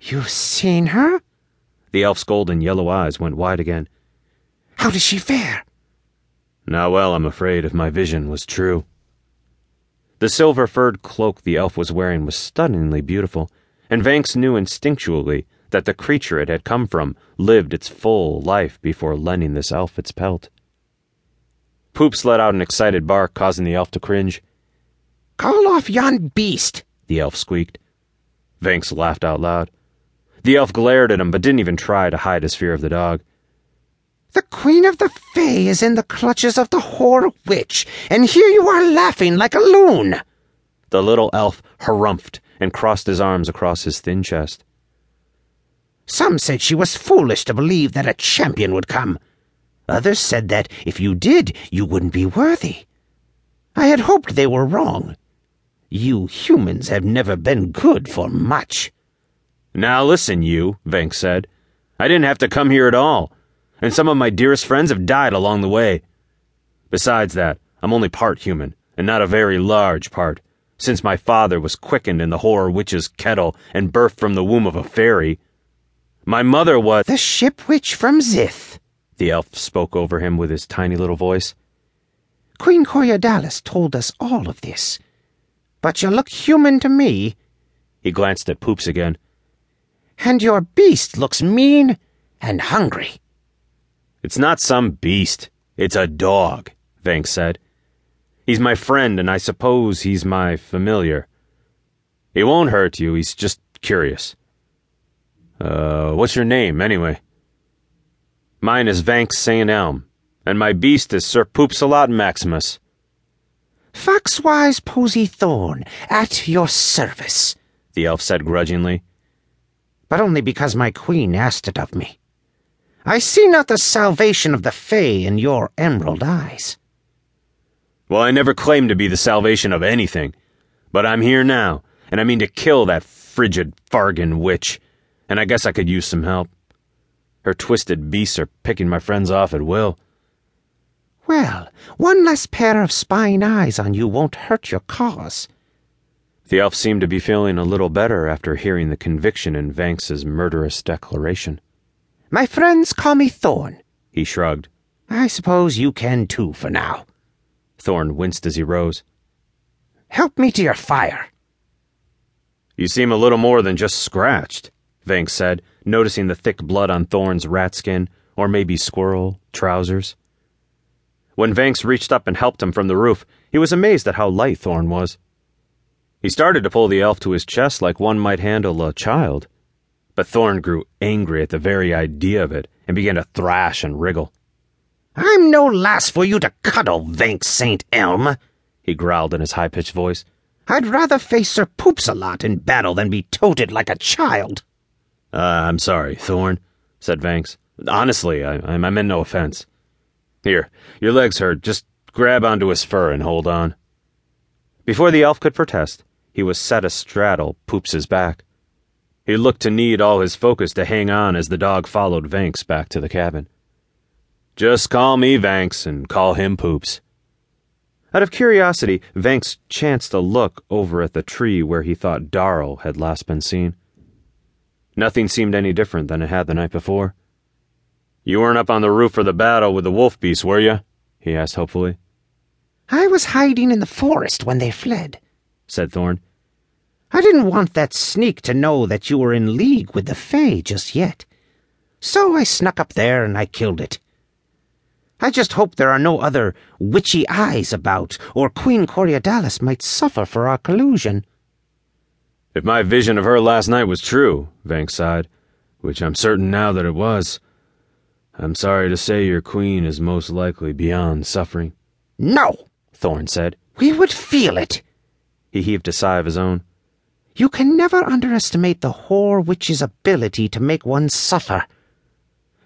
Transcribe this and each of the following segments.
You've seen her? The elf's golden yellow eyes went wide again. How does she fare? Not well, I'm afraid, if my vision was true. The silver furred cloak the elf was wearing was stunningly beautiful, and Vanx knew instinctually that the creature it had come from lived its full life before lending this elf its pelt. Poops let out an excited bark, causing the elf to cringe. Call off yon beast, the elf squeaked. Vanx laughed out loud. The elf glared at him, but didn't even try to hide his fear of the dog. The Queen of the Fae is in the clutches of the Hoar Witch, and here you are laughing like a loon. The little elf harumphed and crossed his arms across his thin chest. Some said she was foolish to believe that a champion would come. Others said that if you did, you wouldn't be worthy. I had hoped they were wrong. You humans have never been good for much. Now listen, you, Vanx said. I didn't have to come here at all and some of my dearest friends have died along the way. Besides that, I'm only part human, and not a very large part, since my father was quickened in the Hoar Witch's kettle and birthed from the womb of a fairy. My mother was. The ship witch from Zith, the elf spoke over him with his tiny little voice. Queen Coriadalis told us all of this. But you look human to me. He glanced at Poops again. And your beast looks mean and hungry. It's not some beast. It's a dog, Vanx said. He's my friend, and I suppose he's my familiar. He won't hurt you, he's just curious. Uh, what's your name, anyway? Mine is Vanx St. Elm, and my beast is Sir Poopsalot Maximus. Foxwise Posy Thorn, at your service, the elf said grudgingly. But only because my queen asked it of me. I see not the salvation of the Fae in your emerald eyes. Well, I never claimed to be the salvation of anything. But I'm here now, and I mean to kill that frigid Fargin witch, and I guess I could use some help. Her twisted beasts are picking my friends off at will. Well, one less pair of spying eyes on you won't hurt your cause. The elf seemed to be feeling a little better after hearing the conviction in Vanx's murderous declaration. My friends call me Thorn. He shrugged. I suppose you can too for now. Thorn winced as he rose. Help me to your fire. You seem a little more than just scratched, Vanx said, noticing the thick blood on Thorn's rat skin, or maybe squirrel, trousers. When Vanx reached up and helped him from the roof, he was amazed at how light Thorn was. He started to pull the elf to his chest like one might handle a child. But Thorn grew angry at the very idea of it and began to thrash and wriggle. I'm no lass for you to cuddle, Vanx St. Elm, he growled in his high pitched voice. I'd rather face Sir Poopsalot in battle than be toted like a child. Uh, I'm sorry, Thorn, said Vanx. Honestly, I, I meant no offense. Here, your legs hurt. Just grab onto his fur and hold on. Before the elf could protest, he was set astraddle Poops's back. He looked to need all his focus to hang on as the dog followed Vanx back to the cabin. Just call me Vanx and call him Poops. Out of curiosity, Vanx chanced a look over at the tree where he thought Darl had last been seen. Nothing seemed any different than it had the night before. You weren't up on the roof for the battle with the wolf beast, were you? he asked hopefully. I was hiding in the forest when they fled, said Thorn. I didn't want that sneak to know that you were in league with the Fae just yet. So I snuck up there and I killed it. I just hope there are no other witchy eyes about, or Queen Coriadalis might suffer for our collusion. If my vision of her last night was true, Vanx sighed, which I'm certain now that it was, I'm sorry to say your queen is most likely beyond suffering. No, Thorn said. We would feel it. He heaved a sigh of his own. You can never underestimate the Hoar Witch's ability to make one suffer.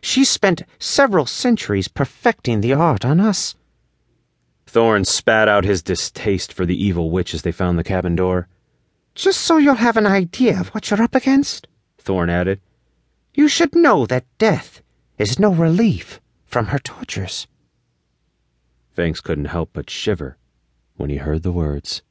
She spent several centuries perfecting the art on us. Thorn spat out his distaste for the evil witch as they found the cabin door. Just so you'll have an idea of what you're up against, Thorn added, you should know that death is no relief from her tortures. Vanx couldn't help but shiver when he heard the words.